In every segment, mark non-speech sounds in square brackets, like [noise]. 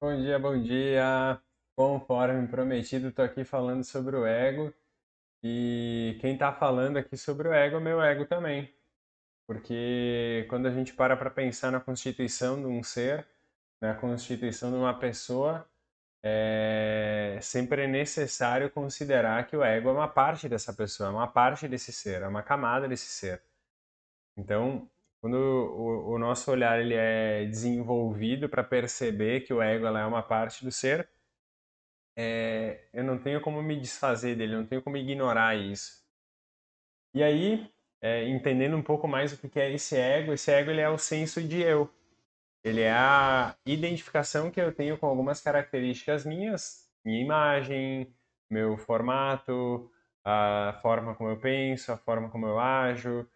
Bom dia, bom dia. Conforme prometido, estou aqui falando sobre o ego. E quem está falando aqui sobre o ego é meu ego também. Porque quando a gente para para pensar na constituição de um ser, na constituição de uma pessoa, é sempre é necessário considerar que o ego é uma parte dessa pessoa, é uma parte desse ser, é uma camada desse ser. Então, quando o, o nosso olhar ele é desenvolvido para perceber que o ego é uma parte do ser, é, eu não tenho como me desfazer dele, não tenho como ignorar isso. E aí, é, entendendo um pouco mais o que é esse ego, esse ego ele é o senso de eu. Ele é a identificação que eu tenho com algumas características minhas, minha imagem, meu formato, a forma como eu penso, a forma como eu ajo,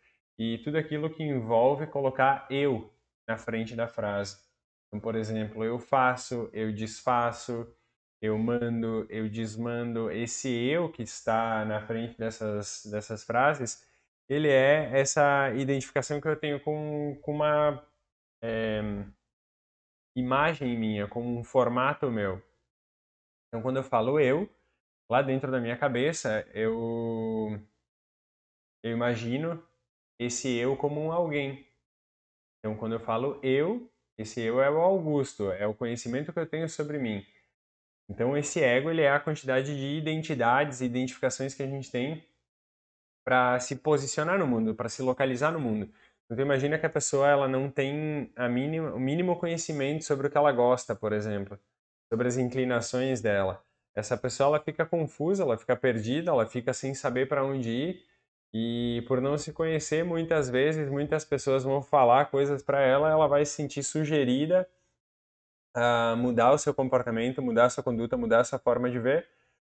e tudo aquilo que envolve colocar eu na frente da frase. Então, por exemplo, eu faço, eu desfaço, eu mando, eu desmando. Esse eu que está na frente dessas, dessas frases, ele é essa identificação que eu tenho com, com uma é, imagem minha, com um formato meu. Então, quando eu falo eu, lá dentro da minha cabeça, eu, eu imagino esse eu como um alguém. Então, quando eu falo eu, esse eu é o Augusto, é o conhecimento que eu tenho sobre mim. Então, esse ego ele é a quantidade de identidades e identificações que a gente tem para se posicionar no mundo, para se localizar no mundo. Então, imagina que a pessoa ela não tem a mínima, o mínimo conhecimento sobre o que ela gosta, por exemplo, sobre as inclinações dela. Essa pessoa ela fica confusa, ela fica perdida, ela fica sem saber para onde ir e por não se conhecer, muitas vezes, muitas pessoas vão falar coisas para ela, ela vai se sentir sugerida a mudar o seu comportamento, mudar a sua conduta, mudar a sua forma de ver,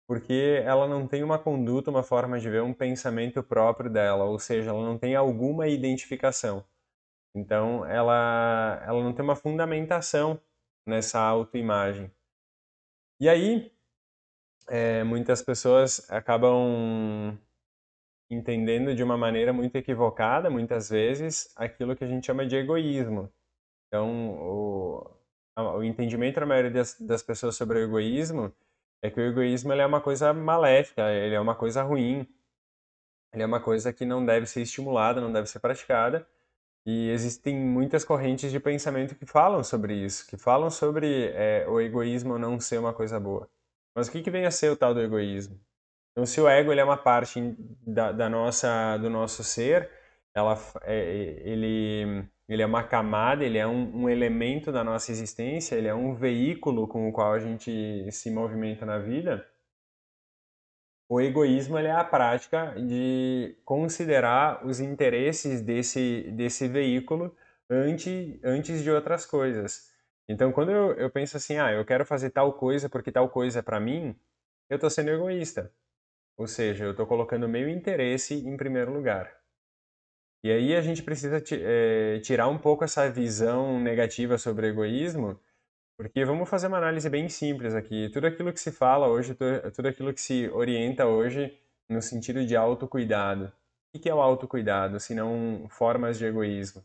porque ela não tem uma conduta, uma forma de ver, um pensamento próprio dela, ou seja, ela não tem alguma identificação. Então, ela, ela não tem uma fundamentação nessa autoimagem. E aí, é, muitas pessoas acabam entendendo de uma maneira muito equivocada, muitas vezes, aquilo que a gente chama de egoísmo. Então, o, o entendimento da maioria das, das, pessoas sobre o egoísmo é que o egoísmo é uma coisa maléfica, ele é uma coisa ruim, ele é uma coisa que não deve ser estimulada, não deve ser praticada. E existem muitas correntes de pensamento que falam sobre isso, que falam sobre é, o egoísmo não ser uma coisa boa. Mas o que, que vem a ser o tal do egoísmo? Então, se o ego ele é uma parte da, da nossa, do nosso ser, ela, é, ele, ele é uma camada, ele é um, um, elemento da nossa existência, ele é um veículo com o qual a gente se movimenta na vida. O egoísmo ele é a prática de considerar os interesses desse, desse veículo antes, antes de outras coisas. Então, quando eu, eu penso assim, ah, eu quero fazer tal coisa porque tal coisa é para mim, eu estou sendo egoísta. Ou seja, eu estou colocando o meu interesse em primeiro lugar. E aí a gente precisa é, tirar um pouco essa visão negativa sobre egoísmo, porque vamos fazer uma análise bem simples aqui. Tudo aquilo que se fala hoje, tudo aquilo que se orienta hoje no sentido de autocuidado. O que é o autocuidado, se não formas de egoísmo?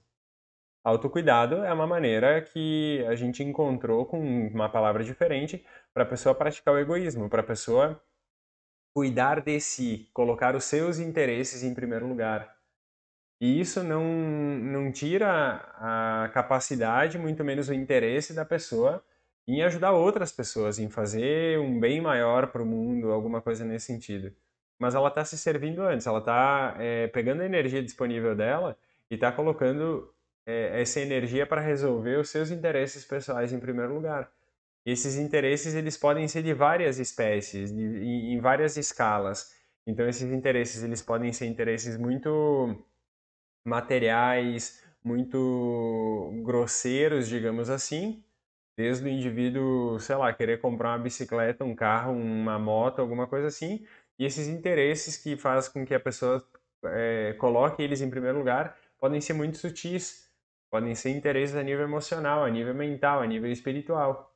Autocuidado é uma maneira que a gente encontrou com uma palavra diferente para a pessoa praticar o egoísmo, para a pessoa cuidar de si, colocar os seus interesses em primeiro lugar. E isso não, não tira a capacidade, muito menos o interesse da pessoa em ajudar outras pessoas, em fazer um bem maior para o mundo, alguma coisa nesse sentido. Mas ela está se servindo antes, ela está é, pegando a energia disponível dela e está colocando é, essa energia para resolver os seus interesses pessoais em primeiro lugar esses interesses eles podem ser de várias espécies, de, em, em várias escalas. Então esses interesses eles podem ser interesses muito materiais, muito grosseiros, digamos assim, desde o indivíduo, sei lá, querer comprar uma bicicleta, um carro, uma moto, alguma coisa assim, e esses interesses que faz com que a pessoa é, coloque eles em primeiro lugar podem ser muito sutis, podem ser interesses a nível emocional, a nível mental, a nível espiritual.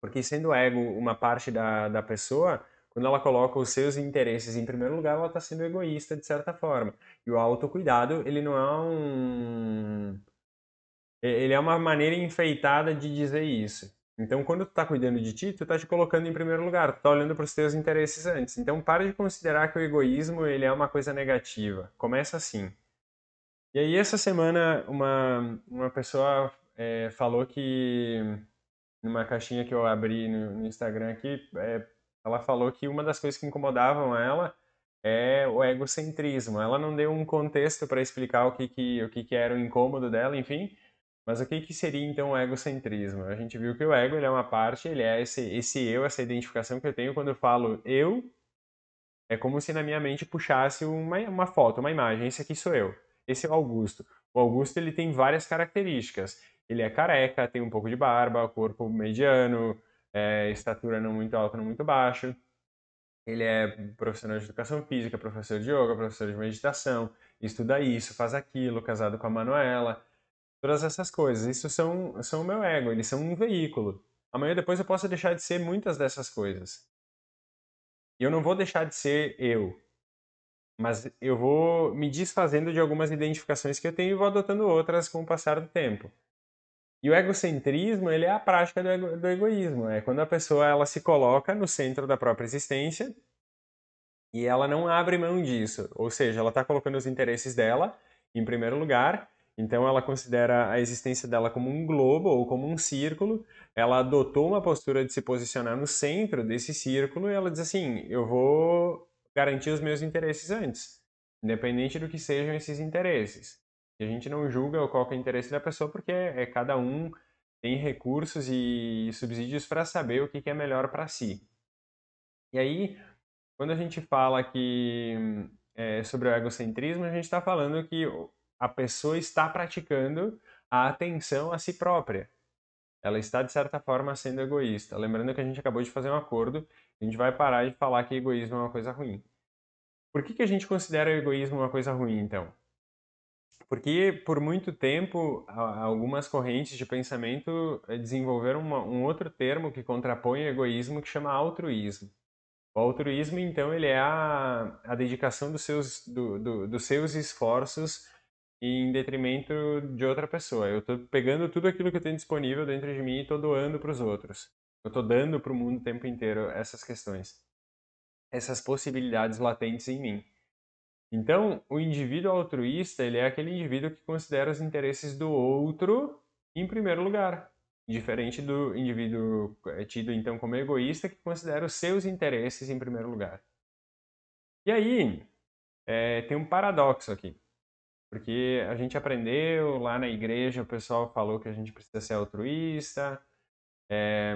Porque sendo o ego uma parte da, da pessoa, quando ela coloca os seus interesses em primeiro lugar, ela está sendo egoísta de certa forma. E o autocuidado, ele não é um. Ele é uma maneira enfeitada de dizer isso. Então, quando tu tá cuidando de ti, tu tá te colocando em primeiro lugar, tu tá olhando para os teus interesses antes. Então, para de considerar que o egoísmo ele é uma coisa negativa. Começa assim. E aí, essa semana, uma, uma pessoa é, falou que, numa caixinha que eu abri no, no Instagram aqui, é, ela falou que uma das coisas que incomodavam ela é o egocentrismo. Ela não deu um contexto para explicar o que, que, o que, que era o incômodo dela, enfim, mas o que, que seria então o egocentrismo? A gente viu que o ego é uma parte, ele é esse, esse eu, essa identificação que eu tenho quando eu falo eu, é como se na minha mente puxasse uma, uma foto, uma imagem. Esse aqui sou eu. Esse é o Augusto. O Augusto ele tem várias características. Ele é careca, tem um pouco de barba, corpo mediano, é, estatura não muito alta, não muito baixo. Ele é profissional de educação física, professor de yoga, professor de meditação, estuda isso, faz aquilo, casado com a Manuela todas essas coisas. Isso são, são o meu ego, eles são um veículo. Amanhã depois eu posso deixar de ser muitas dessas coisas. E eu não vou deixar de ser eu. Mas eu vou me desfazendo de algumas identificações que eu tenho e vou adotando outras com o passar do tempo. E o egocentrismo, ele é a prática do, ego, do egoísmo. É quando a pessoa ela se coloca no centro da própria existência e ela não abre mão disso. Ou seja, ela está colocando os interesses dela em primeiro lugar então ela considera a existência dela como um globo ou como um círculo. Ela adotou uma postura de se posicionar no centro desse círculo e ela diz assim: eu vou garantir os meus interesses antes, independente do que sejam esses interesses. E a gente não julga qual é o interesse da pessoa porque é, é cada um tem recursos e subsídios para saber o que, que é melhor para si. E aí, quando a gente fala que é, sobre o egocentrismo, a gente está falando que a pessoa está praticando a atenção a si própria. Ela está, de certa forma, sendo egoísta. Lembrando que a gente acabou de fazer um acordo, a gente vai parar de falar que egoísmo é uma coisa ruim. Por que, que a gente considera o egoísmo uma coisa ruim, então? Porque, por muito tempo, algumas correntes de pensamento eh, desenvolveram uma, um outro termo que contrapõe o egoísmo, que chama altruísmo. O altruísmo, então, ele é a, a dedicação dos seus, do, do, dos seus esforços em detrimento de outra pessoa. Eu estou pegando tudo aquilo que eu tenho disponível dentro de mim e estou doando para os outros. Eu estou dando para o mundo o tempo inteiro essas questões, essas possibilidades latentes em mim. Então, o indivíduo altruísta, ele é aquele indivíduo que considera os interesses do outro em primeiro lugar, diferente do indivíduo é, tido então como egoísta, que considera os seus interesses em primeiro lugar. E aí, é, tem um paradoxo aqui. Porque a gente aprendeu lá na igreja, o pessoal falou que a gente precisa ser altruísta, é,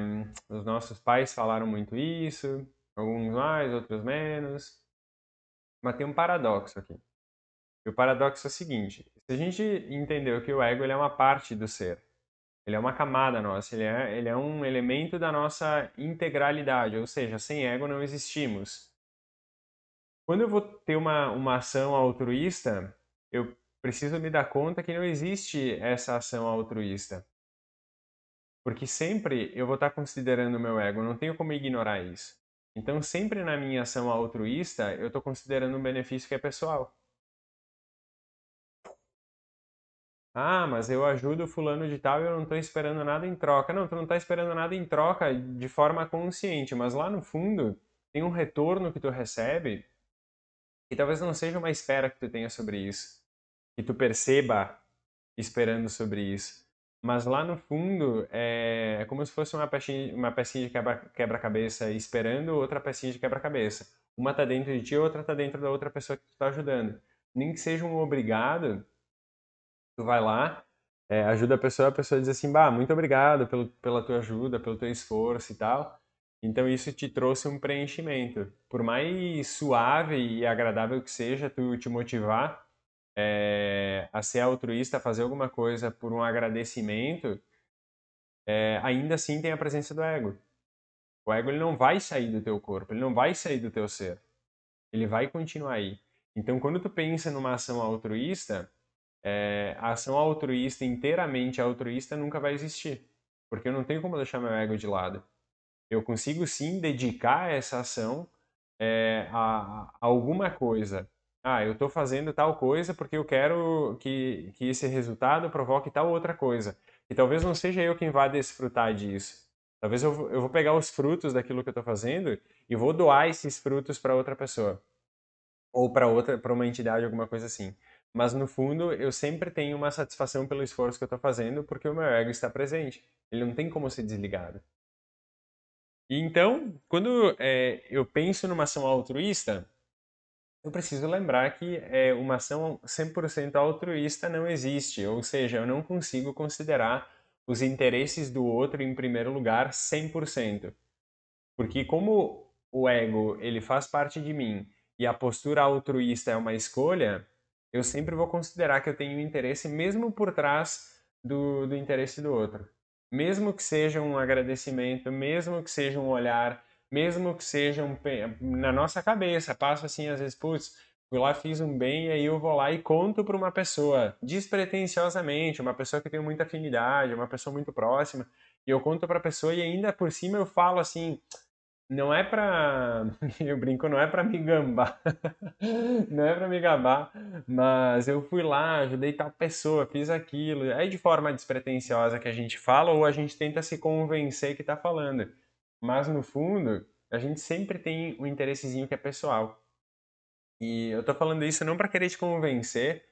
os nossos pais falaram muito isso, alguns mais, outros menos. Mas tem um paradoxo aqui. E o paradoxo é o seguinte: se a gente entendeu que o ego ele é uma parte do ser, ele é uma camada nossa, ele é, ele é um elemento da nossa integralidade, ou seja, sem ego não existimos. Quando eu vou ter uma, uma ação altruísta, eu preciso me dar conta que não existe essa ação altruísta. Porque sempre eu vou estar considerando o meu ego, não tenho como ignorar isso. Então, sempre na minha ação altruísta, eu estou considerando um benefício que é pessoal. Ah, mas eu ajudo fulano de tal e eu não estou esperando nada em troca. Não, tu não está esperando nada em troca de forma consciente, mas lá no fundo tem um retorno que tu recebe e talvez não seja uma espera que tu tenha sobre isso que tu perceba esperando sobre isso. Mas lá no fundo é, é como se fosse uma pecinha, uma pecinha de quebra-cabeça esperando outra pecinha de quebra-cabeça. Uma tá dentro de ti, outra tá dentro da outra pessoa que tu tá ajudando. Nem que seja um obrigado, tu vai lá, é, ajuda a pessoa, a pessoa diz assim, bah, muito obrigado pelo, pela tua ajuda, pelo teu esforço e tal. Então isso te trouxe um preenchimento. Por mais suave e agradável que seja tu te motivar é, a ser altruísta, a fazer alguma coisa por um agradecimento, é, ainda assim tem a presença do ego. O ego ele não vai sair do teu corpo, ele não vai sair do teu ser. Ele vai continuar aí. Então, quando tu pensa numa ação altruísta, é, a ação altruísta, inteiramente altruísta, nunca vai existir. Porque eu não tenho como deixar meu ego de lado. Eu consigo sim dedicar essa ação é, a, a alguma coisa ah, eu estou fazendo tal coisa porque eu quero que, que esse resultado provoque tal outra coisa. E talvez não seja eu quem vá desfrutar disso. Talvez eu, eu vou pegar os frutos daquilo que eu estou fazendo e vou doar esses frutos para outra pessoa ou para outra, para uma entidade, alguma coisa assim. Mas no fundo, eu sempre tenho uma satisfação pelo esforço que eu estou fazendo, porque o meu ego está presente. Ele não tem como ser desligado. E então, quando é, eu penso numa ação altruísta, eu preciso lembrar que é, uma ação 100% altruísta não existe, ou seja, eu não consigo considerar os interesses do outro em primeiro lugar 100%. Porque como o ego, ele faz parte de mim e a postura altruísta é uma escolha, eu sempre vou considerar que eu tenho interesse mesmo por trás do, do interesse do outro. Mesmo que seja um agradecimento, mesmo que seja um olhar, mesmo que seja um, na nossa cabeça, passa assim às vezes, putz, fui lá, fiz um bem, e aí eu vou lá e conto para uma pessoa, despretensiosamente, uma pessoa que eu tenho muita afinidade, uma pessoa muito próxima, e eu conto para a pessoa e ainda por cima eu falo assim, não é pra. [laughs] Eu brinco, não é pra me gambar. [laughs] não é pra me gabar, mas eu fui lá, ajudei tal pessoa, fiz aquilo. É de forma despretensiosa que a gente fala ou a gente tenta se convencer que tá falando. Mas no fundo, a gente sempre tem um interessezinho que é pessoal. E eu tô falando isso não para querer te convencer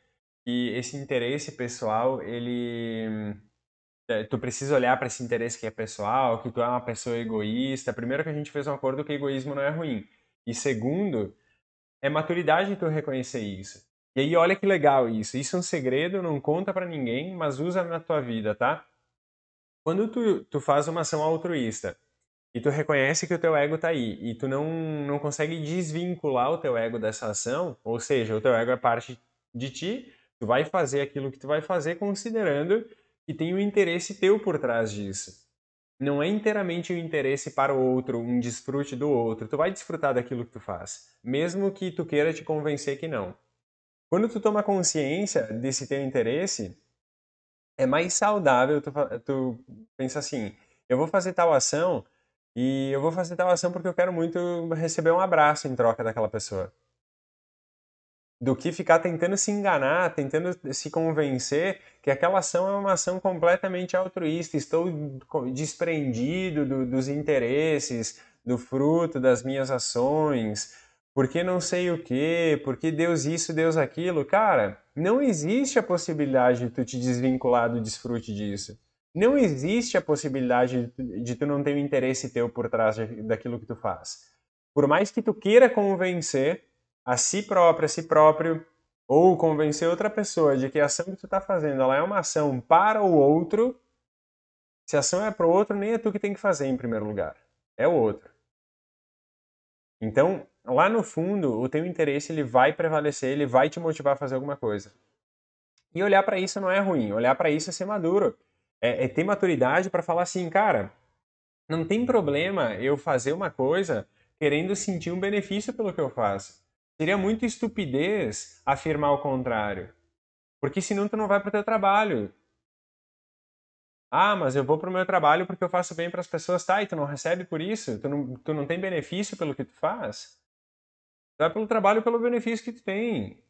que esse interesse pessoal, ele é, tu precisa olhar para esse interesse que é pessoal, que tu é uma pessoa egoísta. Primeiro que a gente fez um acordo que egoísmo não é ruim. E segundo, é maturidade tu reconhecer isso. E aí olha que legal isso. Isso é um segredo, não conta para ninguém, mas usa na tua vida, tá? Quando tu, tu faz uma ação altruísta e tu reconhece que o teu ego tá aí e tu não, não consegue desvincular o teu ego dessa ação, ou seja, o teu ego é parte de ti, tu vai fazer aquilo que tu vai fazer considerando e tem um interesse teu por trás disso. Não é inteiramente um interesse para o outro, um desfrute do outro. Tu vai desfrutar daquilo que tu faz, mesmo que tu queira te convencer que não. Quando tu toma consciência desse teu interesse, é mais saudável tu, tu pensar assim, eu vou fazer tal ação e eu vou fazer tal ação porque eu quero muito receber um abraço em troca daquela pessoa do que ficar tentando se enganar, tentando se convencer que aquela ação é uma ação completamente altruísta, estou desprendido do, dos interesses, do fruto das minhas ações, porque não sei o que, porque Deus isso, Deus aquilo. Cara, não existe a possibilidade de tu te desvincular do desfrute disso. Não existe a possibilidade de tu não ter um interesse teu por trás daquilo que tu faz. Por mais que tu queira convencer, a si próprio, a si próprio, ou convencer outra pessoa de que a ação que tu está fazendo ela é uma ação para o outro, se a ação é para o outro, nem é tu que tem que fazer em primeiro lugar, é o outro. Então, lá no fundo, o teu interesse ele vai prevalecer, ele vai te motivar a fazer alguma coisa. E olhar para isso não é ruim, olhar para isso é ser maduro. É, é ter maturidade para falar assim, cara, não tem problema eu fazer uma coisa querendo sentir um benefício pelo que eu faço. Seria muito estupidez afirmar o contrário. Porque senão tu não vai para o teu trabalho. Ah, mas eu vou para o meu trabalho porque eu faço bem para as pessoas. Tá, e tu não recebe por isso? Tu não, tu não tem benefício pelo que tu faz? Tu vai pelo trabalho pelo benefício que tu tem.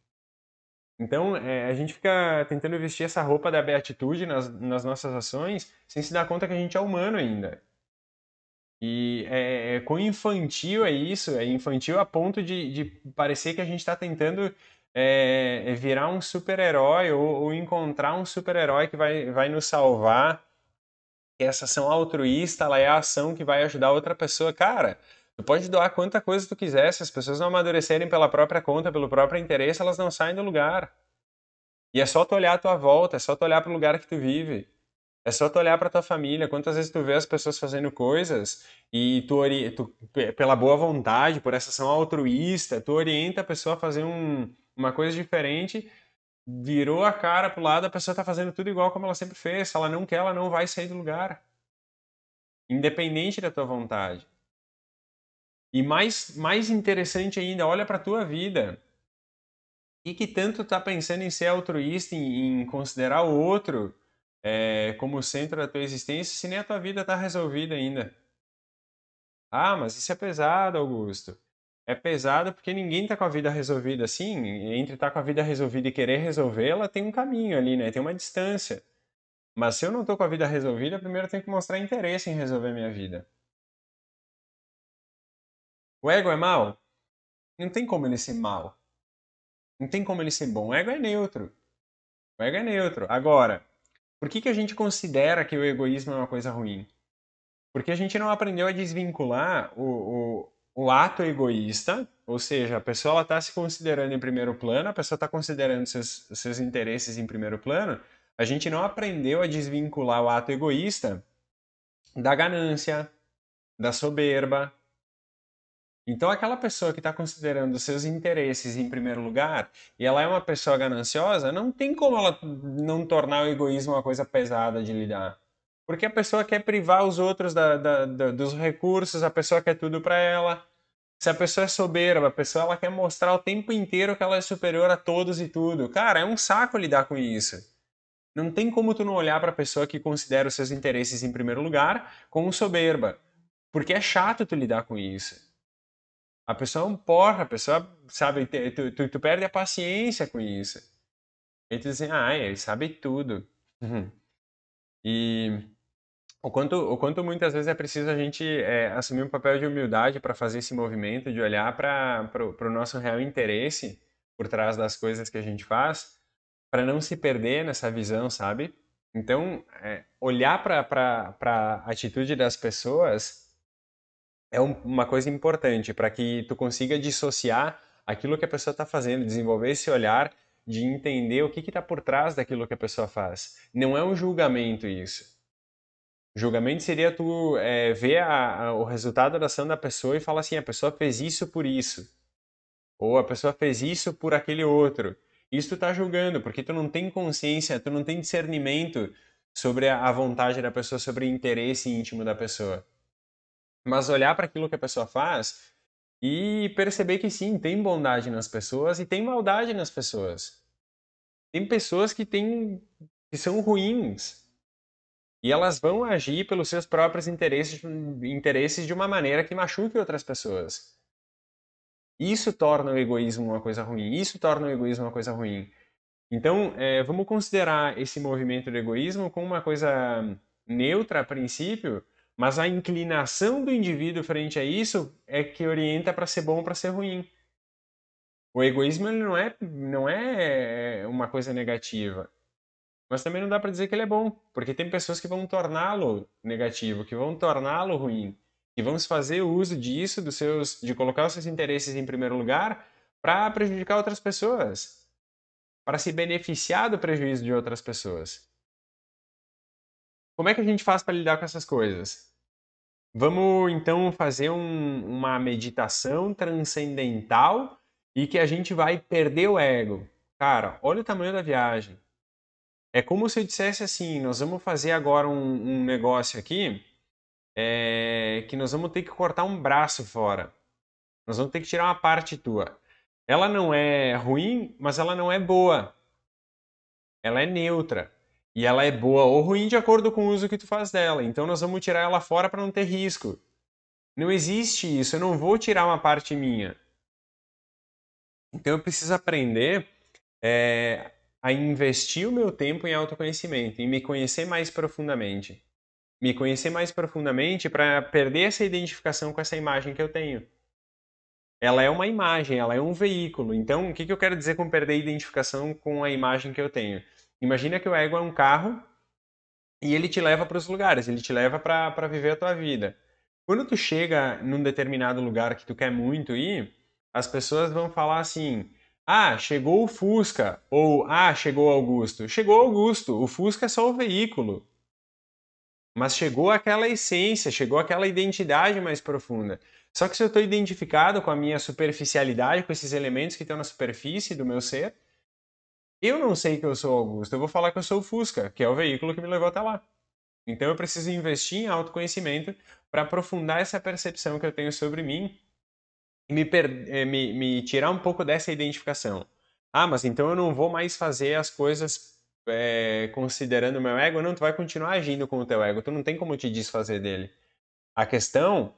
Então, é, a gente fica tentando vestir essa roupa da beatitude nas, nas nossas ações sem se dar conta que a gente é humano ainda. E é, é, quão infantil é isso, é infantil a ponto de, de parecer que a gente está tentando é, é, virar um super-herói ou, ou, encontrar um super-herói que vai, vai nos salvar. Essa ação altruísta, ela é a ação que vai ajudar outra pessoa. Cara, tu pode doar quanta coisa tu quiser, se as pessoas não amadurecerem pela própria conta, pelo próprio interesse, elas não saem do lugar. E é só tu olhar à tua volta, é só tu olhar para o lugar que tu vive. É só tu olhar para tua família, quantas vezes tu vê as pessoas fazendo coisas e tu, tu pela boa vontade, por essa ação altruísta, tu orienta a pessoa a fazer um, uma coisa diferente, virou a cara pro lado, a pessoa tá fazendo tudo igual como ela sempre fez. Se ela não quer, ela não vai sair do lugar. Independente da tua vontade. E mais, mais interessante ainda, olha para tua vida. E que tanto tá pensando em ser altruísta, em, em considerar o outro é, como centro da tua existência se nem a tua vida está resolvida ainda. Ah, mas isso é pesado, Augusto. É pesado porque ninguém está com a vida resolvida assim. Entre estar tá com a vida resolvida e querer resolvê-la, tem um caminho ali, né? Tem uma distância. Mas se eu não tô com a vida resolvida, primeiro eu tenho que mostrar interesse em resolver minha vida. O ego é mal? Não tem como ele ser mal. Não tem como ele ser bom. O ego é neutro. O ego é neutro. Agora, por que, que a gente considera que o egoísmo é uma coisa ruim? Porque a gente não aprendeu a desvincular o, o, o ato egoísta, ou seja, a pessoa está se considerando em primeiro plano, a pessoa está considerando seus, seus interesses em primeiro plano, a gente não aprendeu a desvincular o ato egoísta da ganância, da soberba, então, aquela pessoa que está considerando seus interesses em primeiro lugar e ela é uma pessoa gananciosa, não tem como ela não tornar o egoísmo uma coisa pesada de lidar. Porque a pessoa quer privar os outros da, da, da, dos recursos, a pessoa quer tudo para ela. Se a pessoa é soberba, a pessoa ela quer mostrar o tempo inteiro que ela é superior a todos e tudo. Cara, é um saco lidar com isso. Não tem como tu não olhar para a pessoa que considera os seus interesses em primeiro lugar como soberba. Porque é chato tu lidar com isso. A pessoa é um porra, a pessoa, sabe, tu, tu, tu perde a paciência com isso. E tu diz assim, ah, ele sabe tudo. Uhum. E o quanto, o quanto muitas vezes é preciso a gente é, assumir um papel de humildade para fazer esse movimento, de olhar para o nosso real interesse por trás das coisas que a gente faz, para não se perder nessa visão, sabe? Então, é, olhar para a atitude das pessoas é uma coisa importante para que tu consiga dissociar aquilo que a pessoa está fazendo, desenvolver esse olhar de entender o que está por trás daquilo que a pessoa faz. Não é um julgamento isso. Julgamento seria tu é, ver a, a, o resultado da ação da pessoa e falar assim, a pessoa fez isso por isso. Ou a pessoa fez isso por aquele outro. Isso tu está julgando, porque tu não tem consciência, tu não tem discernimento sobre a, a vontade da pessoa, sobre o interesse íntimo da pessoa mas olhar para aquilo que a pessoa faz e perceber que sim, tem bondade nas pessoas e tem maldade nas pessoas. Tem pessoas que têm que são ruins e elas vão agir pelos seus próprios interesses, interesses de uma maneira que machuque outras pessoas. Isso torna o egoísmo uma coisa ruim. Isso torna o egoísmo uma coisa ruim. Então, é, vamos considerar esse movimento do egoísmo como uma coisa neutra a princípio, mas a inclinação do indivíduo frente a isso é que orienta para ser bom ou para ser ruim. O egoísmo não é não é uma coisa negativa, mas também não dá para dizer que ele é bom, porque tem pessoas que vão torná-lo negativo, que vão torná-lo ruim, e vão fazer uso disso, dos seus, de colocar os seus interesses em primeiro lugar, para prejudicar outras pessoas, para se beneficiar do prejuízo de outras pessoas. Como é que a gente faz para lidar com essas coisas? Vamos então fazer um, uma meditação transcendental e que a gente vai perder o ego. Cara, olha o tamanho da viagem. É como se eu dissesse assim: nós vamos fazer agora um, um negócio aqui é, que nós vamos ter que cortar um braço fora. Nós vamos ter que tirar uma parte tua. Ela não é ruim, mas ela não é boa. Ela é neutra. E ela é boa ou ruim de acordo com o uso que tu faz dela. Então nós vamos tirar ela fora para não ter risco. Não existe isso, eu não vou tirar uma parte minha. Então eu preciso aprender é, a investir o meu tempo em autoconhecimento, em me conhecer mais profundamente. Me conhecer mais profundamente para perder essa identificação com essa imagem que eu tenho. Ela é uma imagem, ela é um veículo. Então, o que, que eu quero dizer com perder a identificação com a imagem que eu tenho? Imagina que o ego é um carro e ele te leva para os lugares, ele te leva para viver a tua vida. Quando tu chega num determinado lugar que tu quer muito ir, as pessoas vão falar assim: "Ah, chegou o Fusca" ou "Ah, chegou Augusto". Chegou Augusto, o Fusca é só o veículo. Mas chegou aquela essência, chegou aquela identidade mais profunda. Só que se eu estou identificado com a minha superficialidade, com esses elementos que estão na superfície do meu ser, eu não sei que eu sou Augusto, eu vou falar que eu sou o Fusca, que é o veículo que me levou até lá. Então eu preciso investir em autoconhecimento para aprofundar essa percepção que eu tenho sobre mim e me, eh, me, me, tirar um pouco dessa identificação. Ah, mas então eu não vou mais fazer as coisas é, considerando o meu ego? Não, tu vai continuar agindo com o teu ego, tu não tem como te desfazer dele. A questão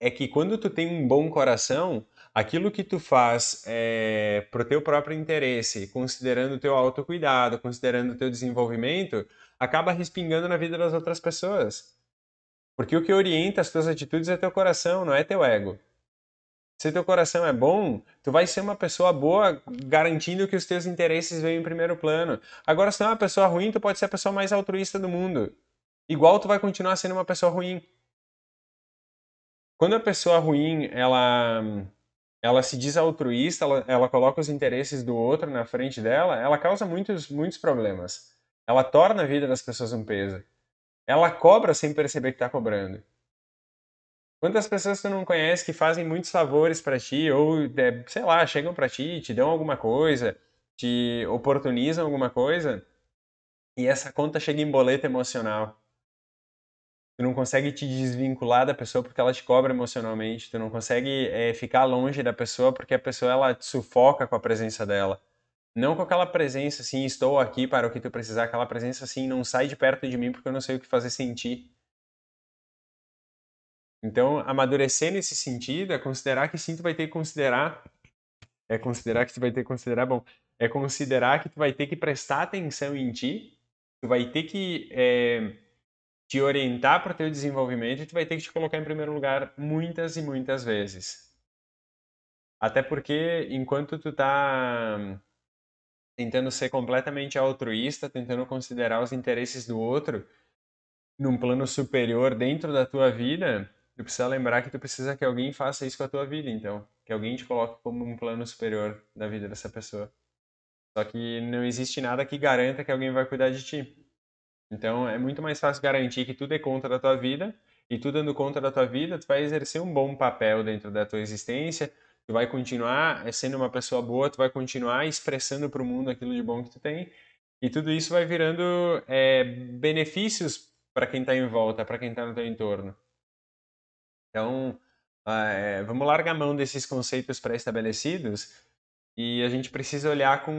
é que quando tu tem um bom coração, aquilo que tu faz é, pro teu próprio interesse, considerando o teu autocuidado, considerando o teu desenvolvimento, acaba respingando na vida das outras pessoas. Porque o que orienta as tuas atitudes é teu coração, não é teu ego. Se teu coração é bom, tu vai ser uma pessoa boa, garantindo que os teus interesses venham em primeiro plano. Agora, se tu é uma pessoa ruim, tu pode ser a pessoa mais altruísta do mundo. Igual tu vai continuar sendo uma pessoa ruim. Quando a pessoa ruim, ela ela se diz altruísta, ela, ela coloca os interesses do outro na frente dela, ela causa muitos, muitos problemas. Ela torna a vida das pessoas um peso. Ela cobra sem perceber que está cobrando. Quantas pessoas tu não conhece que fazem muitos favores para ti, ou, é, sei lá, chegam para ti, te dão alguma coisa, te oportunizam alguma coisa, e essa conta chega em boleto emocional. Tu não consegue te desvincular da pessoa porque ela te cobra emocionalmente. Tu não consegue é, ficar longe da pessoa porque a pessoa ela te sufoca com a presença dela. Não com aquela presença assim, estou aqui para o que tu precisar. Aquela presença assim, não sai de perto de mim porque eu não sei o que fazer sem ti. Então, amadurecer nesse sentido é considerar que sim, tu vai ter que considerar. É considerar que tu vai ter que considerar, bom, é considerar que tu vai ter que prestar atenção em ti, tu vai ter que é, te orientar para o teu desenvolvimento tu vai ter que te colocar em primeiro lugar muitas e muitas vezes. Até porque enquanto tu tá tentando ser completamente altruísta, tentando considerar os interesses do outro num plano superior dentro da tua vida, tu precisa lembrar que tu precisa que alguém faça isso com a tua vida, então. Que alguém te coloque como um plano superior da vida dessa pessoa. Só que não existe nada que garanta que alguém vai cuidar de ti. Então é muito mais fácil garantir que tu dê conta da tua vida e tu dando conta da tua vida, tu vai exercer um bom papel dentro da tua existência, tu vai continuar sendo uma pessoa boa, tu vai continuar expressando para o mundo aquilo de bom que tu tem e tudo isso vai virando é, benefícios para quem está em volta, para quem está no teu entorno. Então, é, vamos largar a mão desses conceitos pré-estabelecidos e a gente precisa olhar com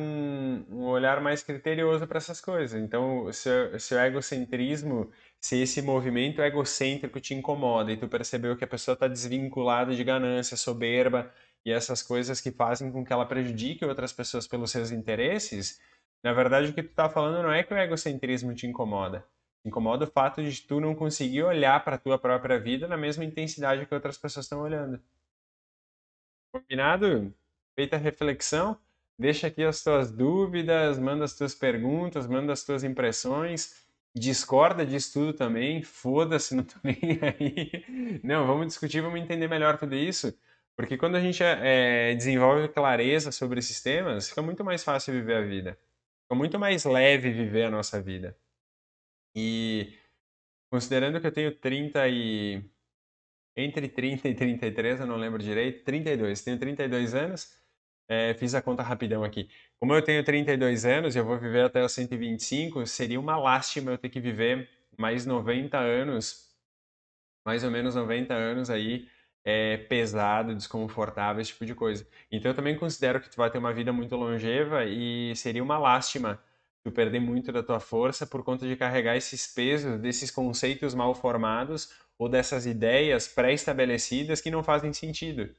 um olhar mais criterioso para essas coisas. Então, se, se o egocentrismo, se esse movimento egocêntrico te incomoda e tu percebeu que a pessoa está desvinculada de ganância, soberba e essas coisas que fazem com que ela prejudique outras pessoas pelos seus interesses, na verdade o que tu está falando não é que o egocentrismo te incomoda. Incomoda o fato de tu não conseguir olhar para a tua própria vida na mesma intensidade que outras pessoas estão olhando. Combinado? Feita a reflexão, deixa aqui as tuas dúvidas, manda as tuas perguntas, manda as tuas impressões. Discorda disso tudo também, foda-se, não tô [laughs] nem aí. Não, vamos discutir, vamos entender melhor tudo isso. Porque quando a gente é, desenvolve clareza sobre esses temas, fica muito mais fácil viver a vida. Fica muito mais leve viver a nossa vida. E considerando que eu tenho 30 e. Entre 30 e 33, eu não lembro direito, 32. Tenho 32 anos, é, fiz a conta rapidão aqui. Como eu tenho 32 anos eu vou viver até os 125, seria uma lástima eu ter que viver mais 90 anos, mais ou menos 90 anos aí, é, pesado, desconfortável, esse tipo de coisa. Então eu também considero que tu vai ter uma vida muito longeva e seria uma lástima tu perder muito da tua força por conta de carregar esses pesos desses conceitos mal formados ou dessas ideias pré-estabelecidas que não fazem sentido.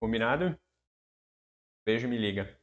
Combinado? Beijo, me liga.